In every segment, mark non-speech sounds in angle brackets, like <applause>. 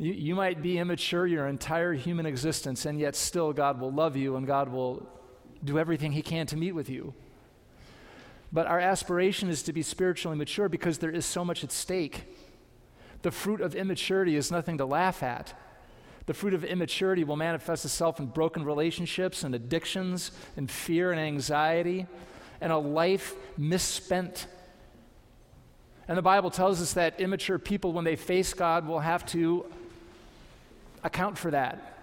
You, you might be immature your entire human existence, and yet still God will love you and God will do everything He can to meet with you. But our aspiration is to be spiritually mature because there is so much at stake. The fruit of immaturity is nothing to laugh at. The fruit of immaturity will manifest itself in broken relationships and addictions and fear and anxiety and a life misspent. And the Bible tells us that immature people, when they face God, will have to account for that.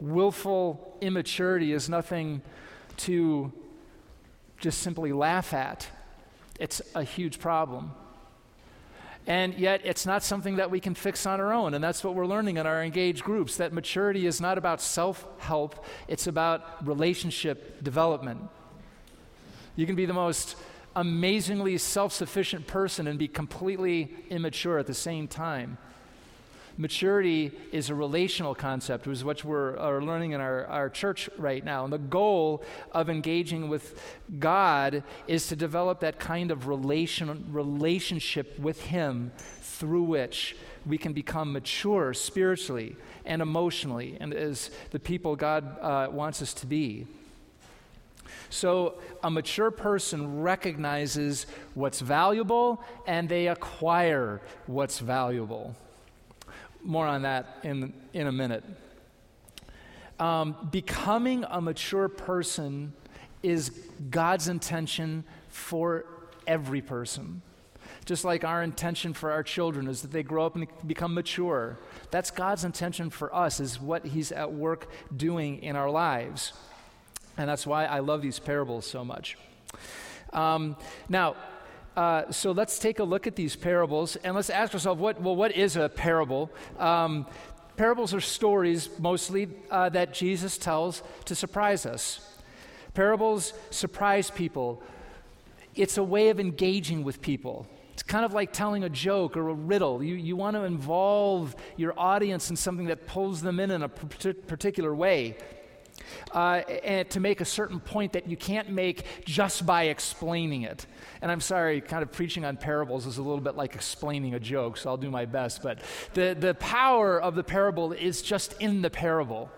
Willful immaturity is nothing to just simply laugh at, it's a huge problem. And yet, it's not something that we can fix on our own. And that's what we're learning in our engaged groups that maturity is not about self help, it's about relationship development. You can be the most amazingly self sufficient person and be completely immature at the same time. Maturity is a relational concept, which is what we're are learning in our, our church right now. And the goal of engaging with God is to develop that kind of relation, relationship with Him through which we can become mature spiritually and emotionally and as the people God uh, wants us to be. So, a mature person recognizes what's valuable and they acquire what's valuable. More on that in, in a minute. Um, becoming a mature person is God's intention for every person. Just like our intention for our children is that they grow up and become mature. That's God's intention for us, is what He's at work doing in our lives. And that's why I love these parables so much. Um, now, uh, so let's take a look at these parables and let's ask ourselves what, well, what is a parable? Um, parables are stories mostly uh, that Jesus tells to surprise us. Parables surprise people, it's a way of engaging with people. It's kind of like telling a joke or a riddle. You, you want to involve your audience in something that pulls them in in a particular way uh, and to make a certain point that you can't make just by explaining it. And I'm sorry, kind of preaching on parables is a little bit like explaining a joke, so I'll do my best. But the, the power of the parable is just in the parable.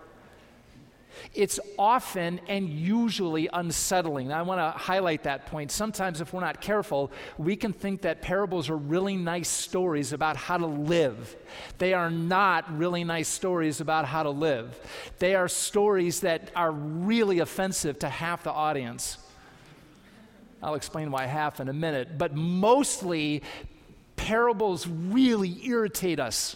It's often and usually unsettling. I want to highlight that point. Sometimes, if we're not careful, we can think that parables are really nice stories about how to live. They are not really nice stories about how to live. They are stories that are really offensive to half the audience. I'll explain why half in a minute. But mostly, parables really irritate us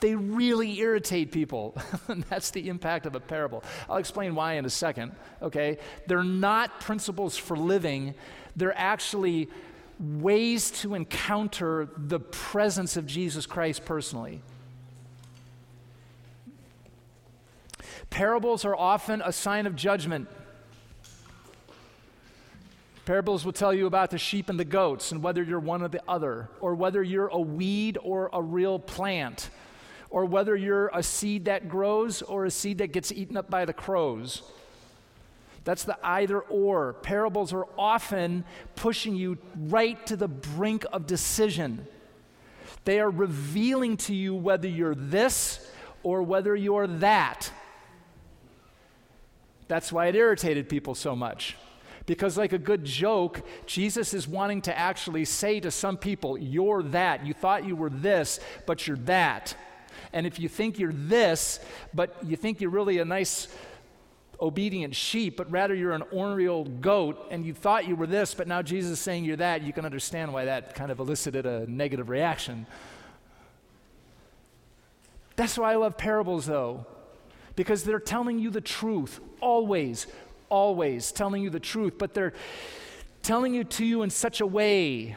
they really irritate people. and <laughs> that's the impact of a parable. I'll explain why in a second, okay? They're not principles for living, they're actually ways to encounter the presence of Jesus Christ personally. Parables are often a sign of judgment. Parables will tell you about the sheep and the goats and whether you're one or the other, or whether you're a weed or a real plant or whether you're a seed that grows or a seed that gets eaten up by the crows. That's the either or. Parables are often pushing you right to the brink of decision. They are revealing to you whether you're this or whether you're that. That's why it irritated people so much. Because, like a good joke, Jesus is wanting to actually say to some people, You're that. You thought you were this, but you're that. And if you think you're this, but you think you're really a nice, obedient sheep, but rather you're an ornery old goat, and you thought you were this, but now Jesus is saying you're that, you can understand why that kind of elicited a negative reaction. That's why I love parables, though, because they're telling you the truth, always, always telling you the truth, but they're telling you to you in such a way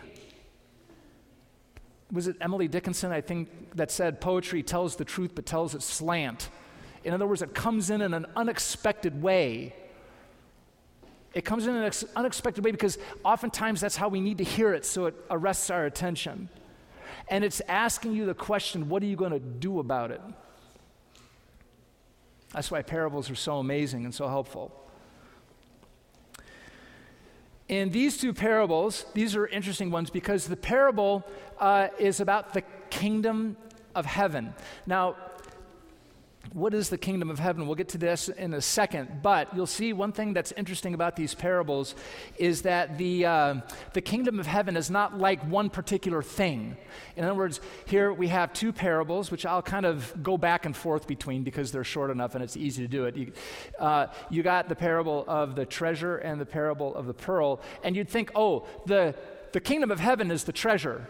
was it Emily Dickinson, I think, that said poetry tells the truth but tells it slant. In other words, it comes in in an unexpected way. It comes in an ex- unexpected way because oftentimes that's how we need to hear it so it arrests our attention. And it's asking you the question what are you going to do about it? That's why parables are so amazing and so helpful. In these two parables, these are interesting ones because the parable uh, is about the kingdom of heaven. Now, what is the kingdom of heaven? We'll get to this in a second, but you'll see one thing that's interesting about these parables is that the, uh, the kingdom of heaven is not like one particular thing. In other words, here we have two parables, which I'll kind of go back and forth between because they're short enough and it's easy to do it. You, uh, you got the parable of the treasure and the parable of the pearl, and you'd think, oh, the, the kingdom of heaven is the treasure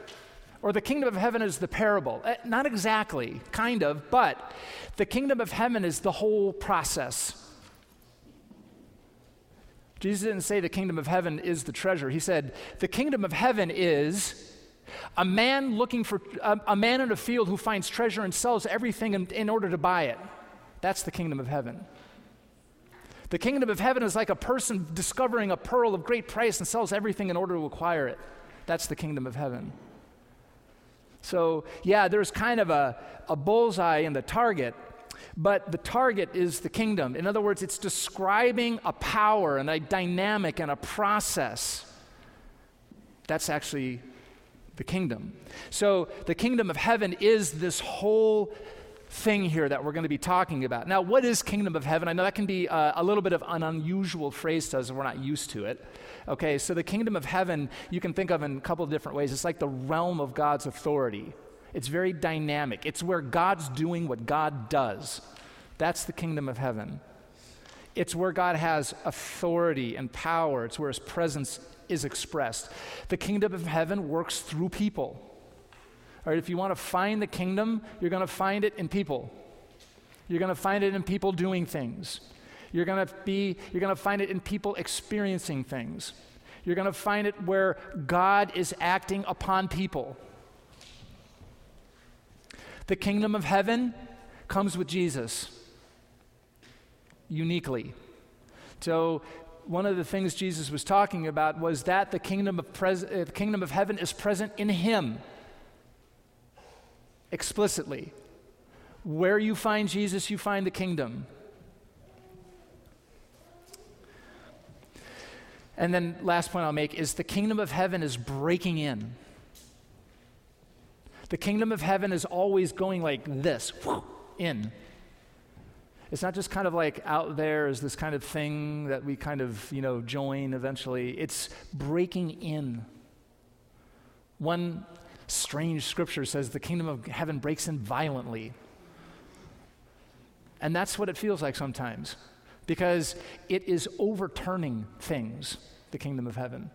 or the kingdom of heaven is the parable. Eh, not exactly, kind of, but the kingdom of heaven is the whole process. Jesus didn't say the kingdom of heaven is the treasure. He said the kingdom of heaven is a man looking for a, a man in a field who finds treasure and sells everything in, in order to buy it. That's the kingdom of heaven. The kingdom of heaven is like a person discovering a pearl of great price and sells everything in order to acquire it. That's the kingdom of heaven. So, yeah, there's kind of a, a bullseye in the target, but the target is the kingdom. In other words, it's describing a power and a dynamic and a process. That's actually the kingdom. So, the kingdom of heaven is this whole thing here that we're going to be talking about. Now, what is kingdom of heaven? I know that can be a, a little bit of an unusual phrase to us we're not used to it. Okay, so the kingdom of heaven you can think of in a couple of different ways. It's like the realm of God's authority. It's very dynamic. It's where God's doing what God does. That's the kingdom of heaven. It's where God has authority and power. It's where his presence is expressed. The kingdom of heaven works through people. All right, if you want to find the kingdom, you're going to find it in people. You're going to find it in people doing things. You're going to be you're going to find it in people experiencing things. You're going to find it where God is acting upon people. The kingdom of heaven comes with Jesus uniquely. So one of the things Jesus was talking about was that the kingdom of, pres- uh, the kingdom of heaven is present in him explicitly. Where you find Jesus, you find the kingdom. And then, last point I'll make is the kingdom of heaven is breaking in. The kingdom of heaven is always going like this in. It's not just kind of like out there is this kind of thing that we kind of, you know, join eventually. It's breaking in. One strange scripture says the kingdom of heaven breaks in violently. And that's what it feels like sometimes because it is overturning things, the kingdom of heaven.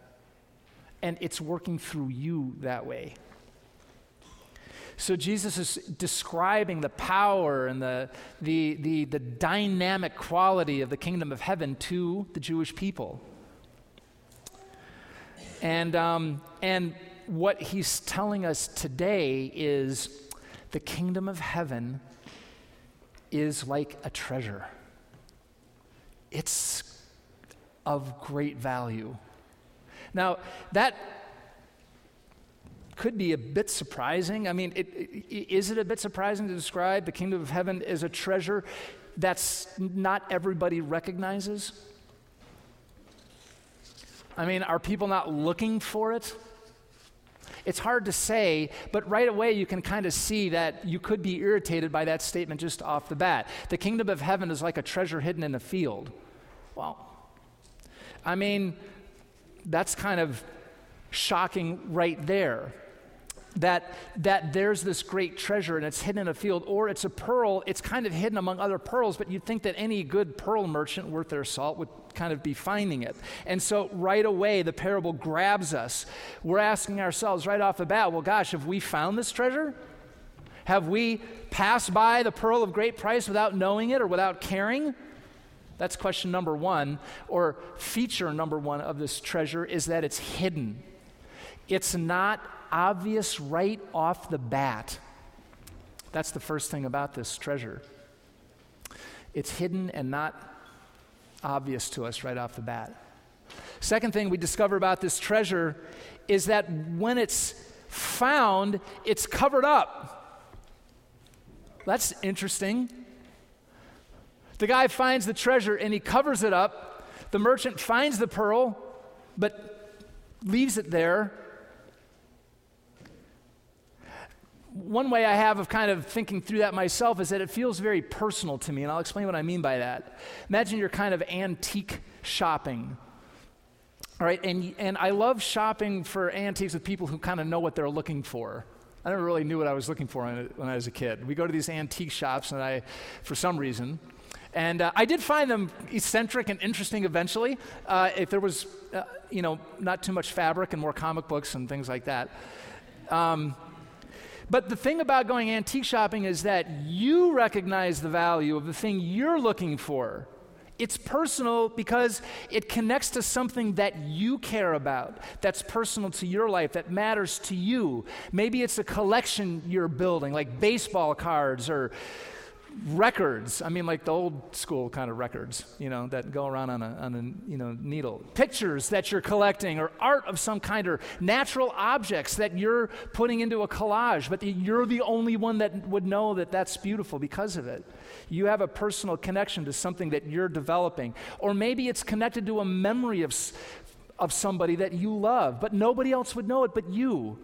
And it's working through you that way. So Jesus is describing the power and the, the, the, the dynamic quality of the kingdom of heaven to the Jewish people. And, um, and what he's telling us today is the kingdom of heaven is like a treasure. It's of great value. Now, that could be a bit surprising. I mean, it, it, is it a bit surprising to describe the kingdom of heaven as a treasure that's not everybody recognizes? I mean, are people not looking for it? It's hard to say, but right away you can kind of see that you could be irritated by that statement just off the bat. The kingdom of heaven is like a treasure hidden in a field. Well, I mean, that's kind of shocking right there. That, that there's this great treasure and it's hidden in a field, or it's a pearl, it's kind of hidden among other pearls, but you'd think that any good pearl merchant worth their salt would kind of be finding it. And so right away, the parable grabs us. We're asking ourselves right off the bat, well, gosh, have we found this treasure? Have we passed by the pearl of great price without knowing it or without caring? That's question number one. Or feature number one of this treasure is that it's hidden. It's not obvious right off the bat. That's the first thing about this treasure. It's hidden and not obvious to us right off the bat. Second thing we discover about this treasure is that when it's found, it's covered up. That's interesting. The guy finds the treasure and he covers it up. The merchant finds the pearl, but leaves it there. One way I have of kind of thinking through that myself is that it feels very personal to me, and I'll explain what I mean by that. Imagine you're kind of antique shopping. All right, and, and I love shopping for antiques with people who kind of know what they're looking for. I never really knew what I was looking for when I was a kid. We go to these antique shops, and I, for some reason, and uh, I did find them eccentric and interesting eventually. Uh, if there was, uh, you know, not too much fabric and more comic books and things like that. Um, but the thing about going antique shopping is that you recognize the value of the thing you're looking for. It's personal because it connects to something that you care about, that's personal to your life, that matters to you. Maybe it's a collection you're building, like baseball cards or records. I mean like the old school kind of records you know that go around on a, on a you know needle. Pictures that you're collecting or art of some kind or natural objects that you're putting into a collage but you're the only one that would know that that's beautiful because of it. You have a personal connection to something that you're developing. Or maybe it's connected to a memory of of somebody that you love but nobody else would know it but you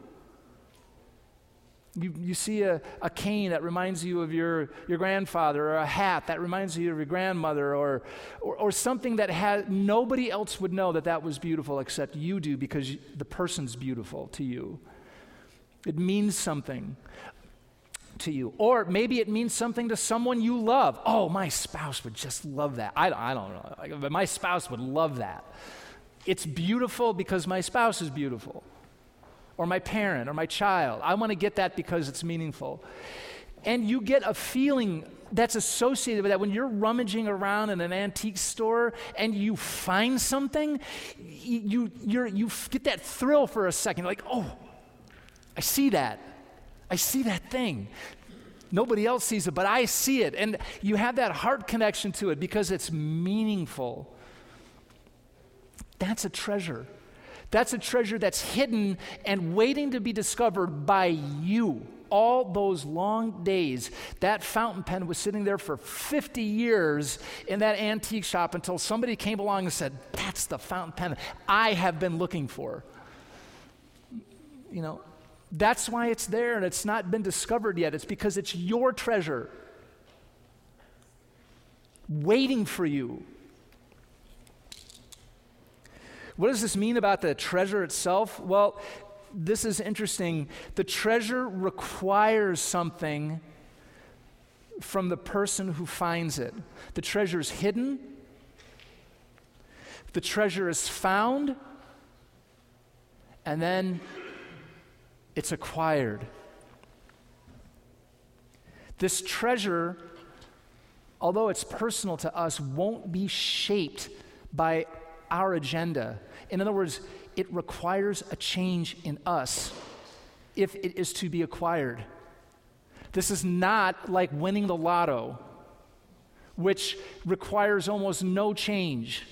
you, you see a, a cane that reminds you of your, your grandfather, or a hat that reminds you of your grandmother, or, or, or something that has, nobody else would know that that was beautiful except you do because the person's beautiful to you. It means something to you. Or maybe it means something to someone you love. Oh, my spouse would just love that. I, I don't know, but my spouse would love that. It's beautiful because my spouse is beautiful or my parent or my child. I want to get that because it's meaningful. And you get a feeling that's associated with that when you're rummaging around in an antique store and you find something, you, you you get that thrill for a second. Like, oh, I see that. I see that thing. Nobody else sees it, but I see it. And you have that heart connection to it because it's meaningful. That's a treasure. That's a treasure that's hidden and waiting to be discovered by you. All those long days, that fountain pen was sitting there for 50 years in that antique shop until somebody came along and said, That's the fountain pen I have been looking for. You know, that's why it's there and it's not been discovered yet. It's because it's your treasure waiting for you what does this mean about the treasure itself? Well, this is interesting. The treasure requires something from the person who finds it. The treasure is hidden, the treasure is found, and then it's acquired. This treasure, although it's personal to us, won't be shaped by our agenda. In other words, it requires a change in us if it is to be acquired. This is not like winning the lotto, which requires almost no change.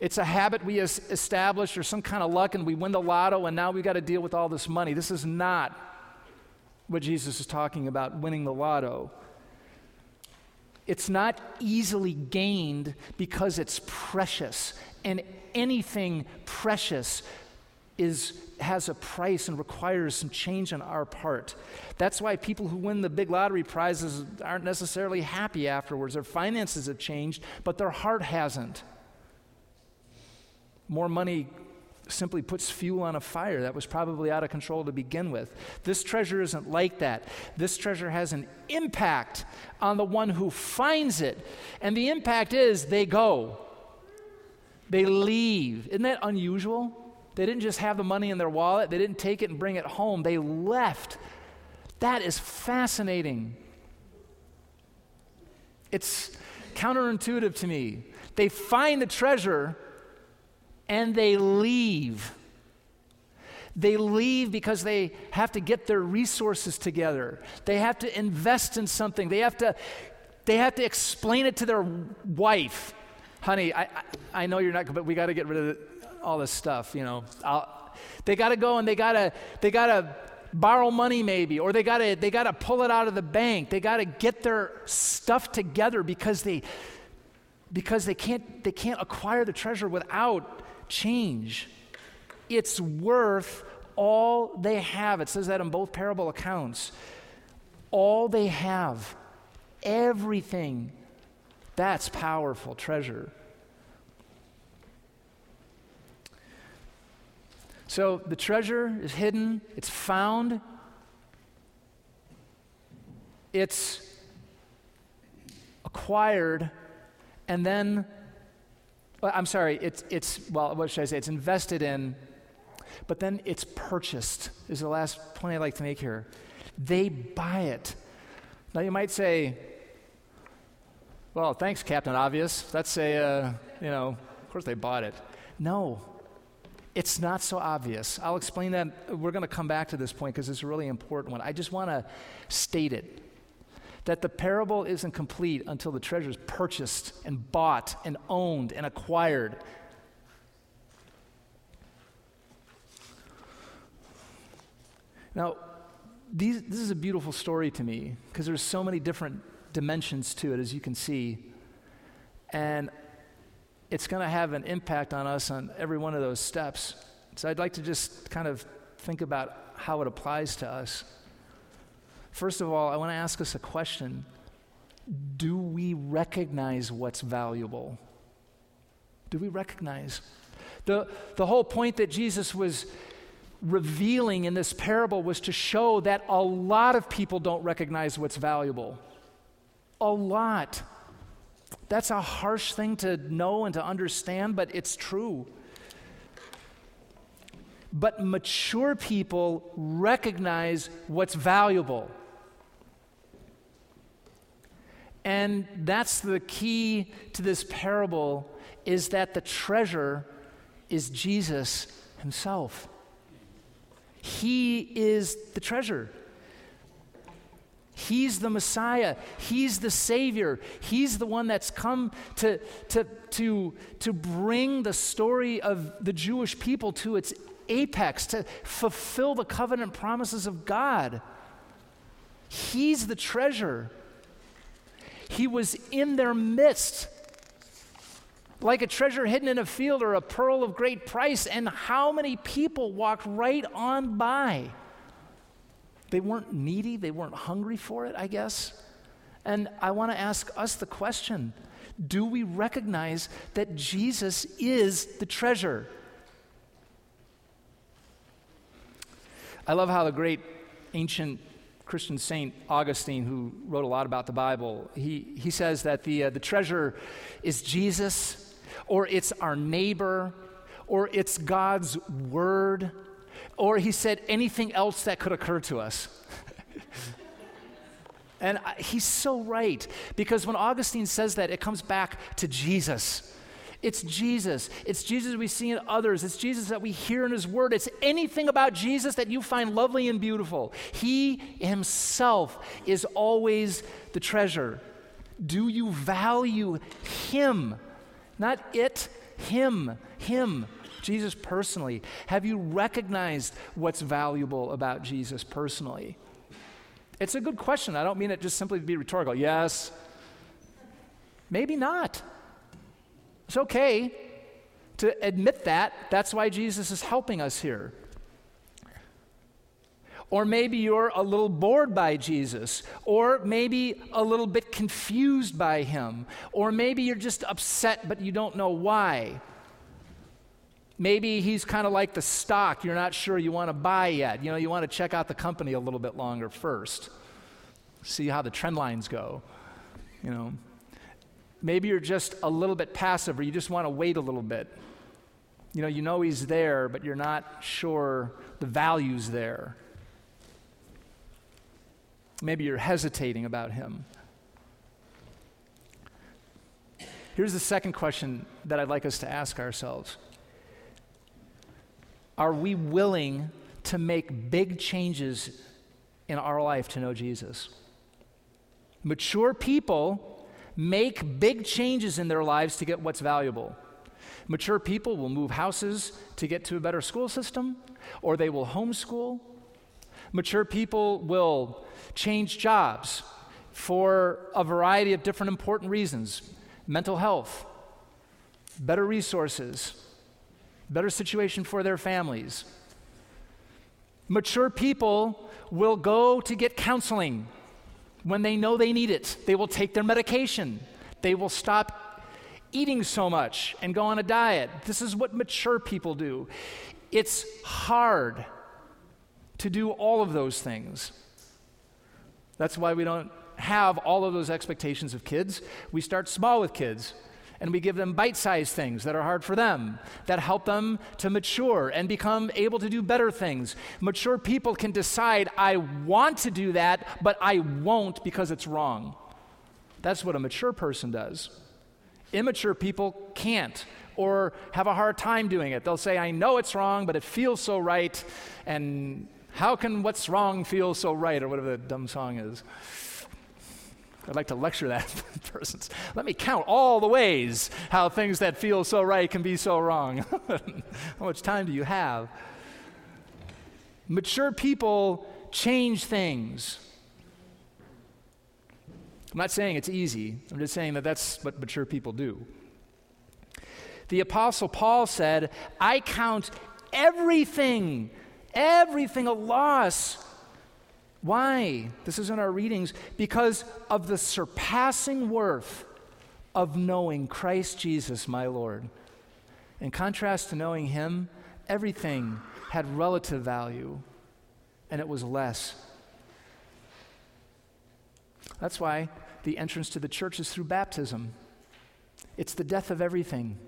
It's a habit we establish or some kind of luck, and we win the lotto, and now we've got to deal with all this money. This is not what Jesus is talking about winning the lotto. It's not easily gained because it's precious. And anything precious is, has a price and requires some change on our part. That's why people who win the big lottery prizes aren't necessarily happy afterwards. Their finances have changed, but their heart hasn't. More money simply puts fuel on a fire that was probably out of control to begin with. This treasure isn't like that. This treasure has an impact on the one who finds it. And the impact is they go, they leave. Isn't that unusual? They didn't just have the money in their wallet, they didn't take it and bring it home, they left. That is fascinating. It's counterintuitive to me. They find the treasure and they leave. They leave because they have to get their resources together. They have to invest in something. They have to, they have to explain it to their wife. Honey, I, I, I know you're not, but we got to get rid of all this stuff, you know. I'll, they got to go and they got to, they got to borrow money maybe or they got to they got to pull it out of the bank they got to get their stuff together because they because they can't they can't acquire the treasure without change. It's worth all they have, it says that in both parable accounts, all they have, everything, that's powerful treasure. So the treasure is hidden, it's found, it's acquired, and then, I'm sorry, it's, it's, well, what should I say? It's invested in, but then it's purchased, is the last point I'd like to make here. They buy it. Now you might say, well, thanks, Captain Obvious. That's a, uh, you know, of course they bought it. No, it's not so obvious. I'll explain that. We're going to come back to this point because it's a really important one. I just want to state it that the parable isn't complete until the treasure is purchased and bought and owned and acquired. Now, these, this is a beautiful story to me because there's so many different dimensions to it, as you can see. And it's going to have an impact on us on every one of those steps. So I'd like to just kind of think about how it applies to us. First of all, I want to ask us a question Do we recognize what's valuable? Do we recognize? The, the whole point that Jesus was revealing in this parable was to show that a lot of people don't recognize what's valuable. A lot. That's a harsh thing to know and to understand, but it's true. But mature people recognize what's valuable. And that's the key to this parable is that the treasure is Jesus himself. He is the treasure. He's the Messiah. He's the Savior. He's the one that's come to, to, to, to bring the story of the Jewish people to its apex, to fulfill the covenant promises of God. He's the treasure. He was in their midst, like a treasure hidden in a field or a pearl of great price. And how many people walked right on by? They weren't needy, they weren't hungry for it, I guess. And I want to ask us the question do we recognize that Jesus is the treasure? I love how the great ancient Christian saint Augustine, who wrote a lot about the Bible, he, he says that the, uh, the treasure is Jesus, or it's our neighbor, or it's God's word, or he said anything else that could occur to us. <laughs> and I, he's so right, because when Augustine says that, it comes back to Jesus. It's Jesus. It's Jesus we see in others. It's Jesus that we hear in His Word. It's anything about Jesus that you find lovely and beautiful. He Himself is always the treasure. Do you value Him? Not it, Him. Him. Jesus personally? Have you recognized what's valuable about Jesus personally? It's a good question. I don't mean it just simply to be rhetorical. Yes. Maybe not. It's okay to admit that. That's why Jesus is helping us here. Or maybe you're a little bored by Jesus, or maybe a little bit confused by him, or maybe you're just upset but you don't know why. Maybe he's kind of like the stock you're not sure you want to buy yet. You know, you want to check out the company a little bit longer first, see how the trend lines go. You know, maybe you're just a little bit passive or you just want to wait a little bit. You know, you know he's there, but you're not sure the value's there. Maybe you're hesitating about him. Here's the second question that I'd like us to ask ourselves are we willing to make big changes in our life to know Jesus? Mature people make big changes in their lives to get what's valuable. Mature people will move houses to get to a better school system, or they will homeschool. Mature people will change jobs for a variety of different important reasons mental health, better resources, better situation for their families. Mature people will go to get counseling when they know they need it. They will take their medication. They will stop eating so much and go on a diet. This is what mature people do. It's hard to do all of those things. That's why we don't have all of those expectations of kids. We start small with kids and we give them bite sized things that are hard for them, that help them to mature and become able to do better things. Mature people can decide, I want to do that, but I won't because it's wrong. That's what a mature person does. Immature people can't or have a hard time doing it. They'll say, I know it's wrong, but it feels so right, and how can what's wrong feel so right, or whatever the dumb song is. I'd like to lecture that <laughs> person. Let me count all the ways how things that feel so right can be so wrong. <laughs> how much time do you have? Mature people change things. I'm not saying it's easy, I'm just saying that that's what mature people do. The Apostle Paul said, I count everything everything a loss. Why? This is in our readings. Because of the surpassing worth of knowing Christ Jesus, my Lord. In contrast to knowing Him, everything had relative value and it was less. That's why the entrance to the church is through baptism. It's the death of everything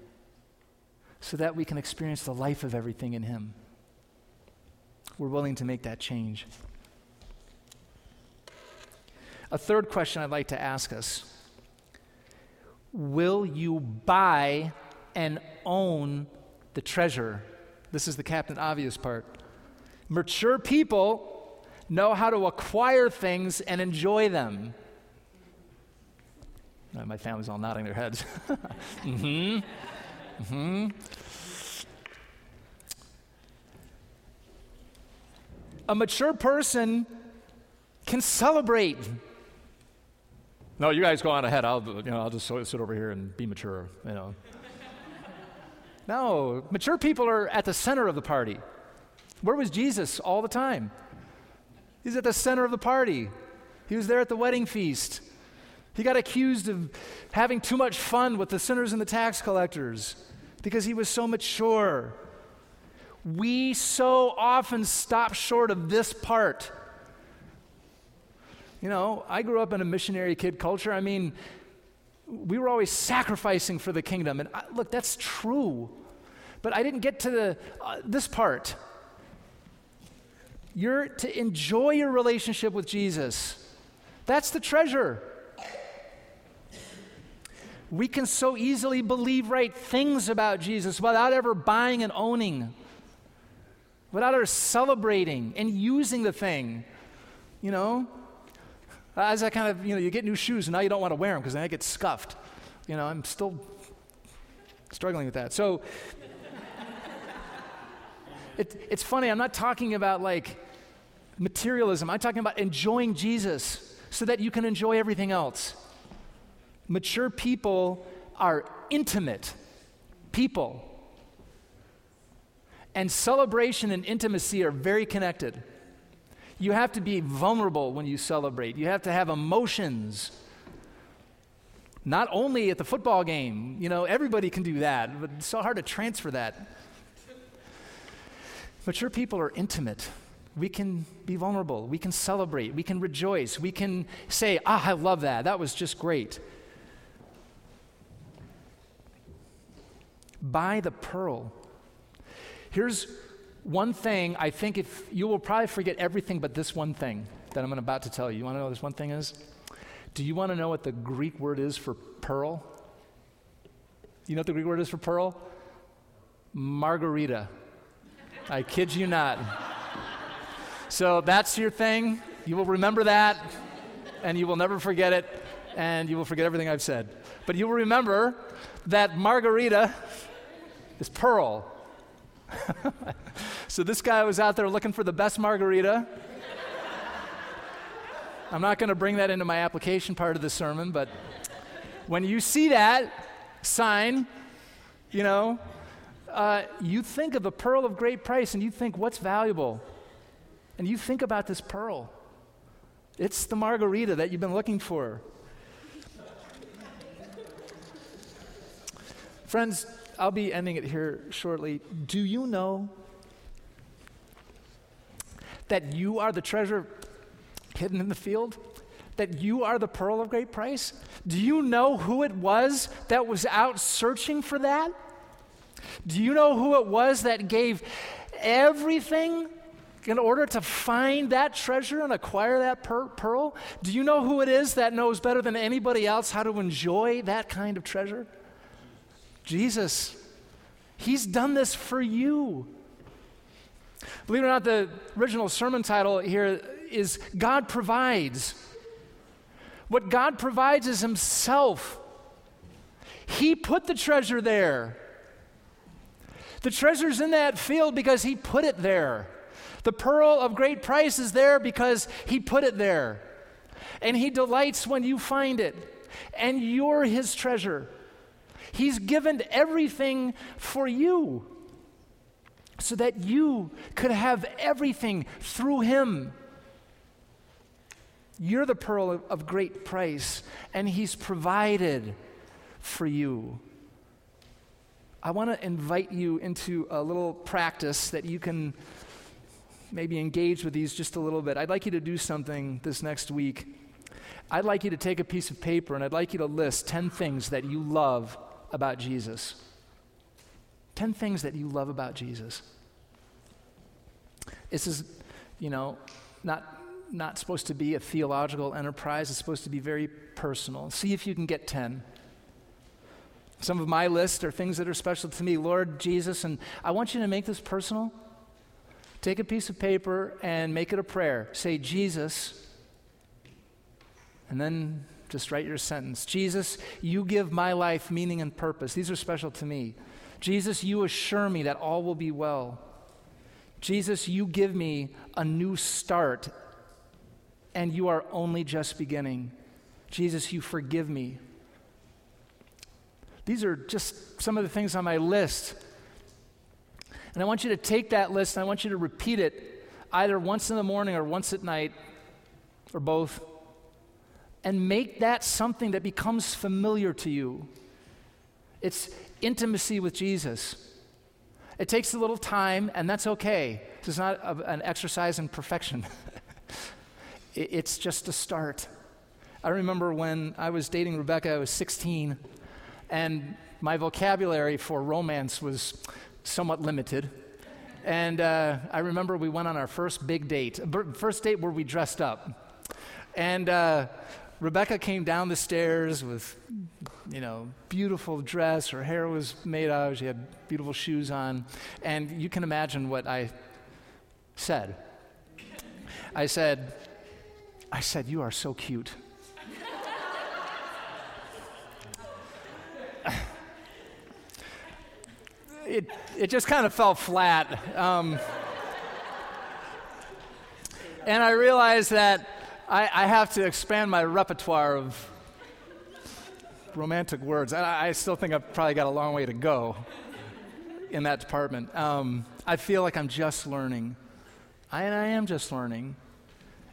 so that we can experience the life of everything in Him we're willing to make that change. A third question I'd like to ask us Will you buy and own the treasure? This is the Captain Obvious part. Mature people know how to acquire things and enjoy them. My family's all nodding their heads. <laughs> mm hmm. Mm hmm. a mature person can celebrate. No, you guys go on ahead. I'll, you know, I'll just sit over here and be mature, you know. <laughs> no, mature people are at the center of the party. Where was Jesus all the time? He's at the center of the party. He was there at the wedding feast. He got accused of having too much fun with the sinners and the tax collectors because he was so mature we so often stop short of this part. You know, I grew up in a missionary kid culture. I mean, we were always sacrificing for the kingdom. And I, look, that's true. But I didn't get to the, uh, this part. You're to enjoy your relationship with Jesus. That's the treasure. We can so easily believe right things about Jesus without ever buying and owning without our celebrating and using the thing, you know? Uh, as I kind of, you know, you get new shoes and now you don't want to wear them because then they get scuffed. You know, I'm still struggling with that. So <laughs> it, it's funny, I'm not talking about like materialism, I'm talking about enjoying Jesus so that you can enjoy everything else. Mature people are intimate people. And celebration and intimacy are very connected. You have to be vulnerable when you celebrate, you have to have emotions. Not only at the football game, you know, everybody can do that, but it's so hard to transfer that. Mature people are intimate. We can be vulnerable. We can celebrate. We can rejoice. We can say, ah, I love that. That was just great. Buy the pearl Here's one thing I think if you will probably forget everything but this one thing that I'm about to tell you. You want to know what this one thing is? Do you want to know what the Greek word is for pearl? You know what the Greek word is for pearl? Margarita. I kid you not. So that's your thing. You will remember that, and you will never forget it, and you will forget everything I've said. But you will remember that margarita is pearl. <laughs> so this guy was out there looking for the best margarita. I'm not going to bring that into my application part of the sermon, but when you see that sign, you know, uh, you think of a pearl of great price and you think, what's valuable? and you think about this pearl. It's the margarita that you've been looking for. Friends, I'll be ending it here shortly. Do you know that you are the treasure hidden in the field? That you are the pearl of great price? Do you know who it was that was out searching for that? Do you know who it was that gave everything in order to find that treasure and acquire that per- pearl? Do you know who it is that knows better than anybody else how to enjoy that kind of treasure? Jesus. He's done this for you. Believe it or not, the original sermon title here is God Provides. What God provides is Himself. He put the treasure there. The treasure's in that field because He put it there. The pearl of great price is there because He put it there. And He delights when you find it. And you're His treasure. He's given everything for you so that you could have everything through Him. You're the pearl of, great price, and He's provided for you. I want to invite you into a little practice that you can maybe engage with these just a little bit. I'd like you to do something this next week. I'd like you to take a piece of paper and I'd like you to list 10 things that you love about Jesus. 10 things that you love about Jesus. This is, you know, not, not supposed to be a theological enterprise. It's supposed to be very personal. See if you can get 10. Some of my list are things that are special to me. Lord Jesus, and I want you to make this personal. Take a piece of paper and make it a prayer. Say, Jesus, and then just write your sentence. Jesus, you give my life meaning and purpose. These are special to me. Jesus, you assure me that all will be well. Jesus, you give me a new start, and you are only just beginning. Jesus, you forgive me. These are just some of the things on my list. And I want you to take that list and I want you to repeat it either once in the morning or once at night, or both and make that something that becomes familiar to you. It's intimacy with Jesus. It takes a little time, and that's okay. It's not a, an exercise in perfection, <laughs> it, it's just a start. I remember when I was dating Rebecca, I was 16, and my vocabulary for romance was somewhat limited. And uh, I remember we went on our first big date, first date where we dressed up. And uh, Rebecca came down the stairs with, you know, beautiful dress. Her hair was made out. She had beautiful shoes on. And you can imagine what I said. I said, I said, you are so cute. it, it just kind of fell flat. Um, and I realized that I, I have to expand my repertoire of romantic words. I, I still think I've probably got a long way to go in that department. Um, I feel like I'm just learning. I, and I am just learning.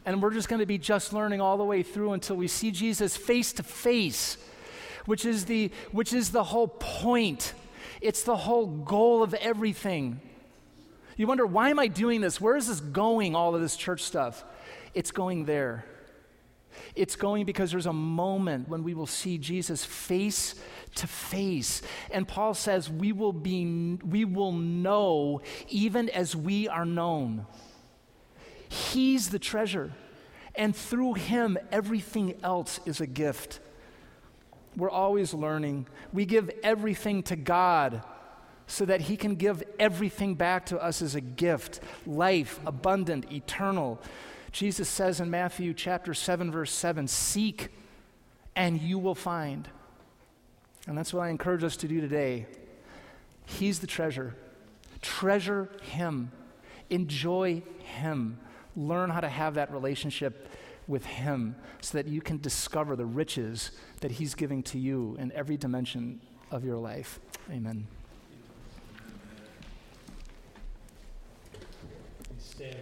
And we're just going to be just learning all the way through until we see Jesus face to face, which is the which is the whole point. It's the whole goal of everything. You wonder why am I doing this? Where is this going? All of this church stuff. It's going there. It's going because there's a moment when we will see Jesus face to face. And Paul says, we will, be, we will know even as we are known. He's the treasure. And through him, everything else is a gift. We're always learning. We give everything to God so that he can give everything back to us as a gift life, abundant, eternal. Jesus says in Matthew chapter 7 verse 7, "Seek and you will find." And that's what I encourage us to do today. He's the treasure. Treasure him. Enjoy him. Learn how to have that relationship with him so that you can discover the riches that he's giving to you in every dimension of your life. Amen. Stand,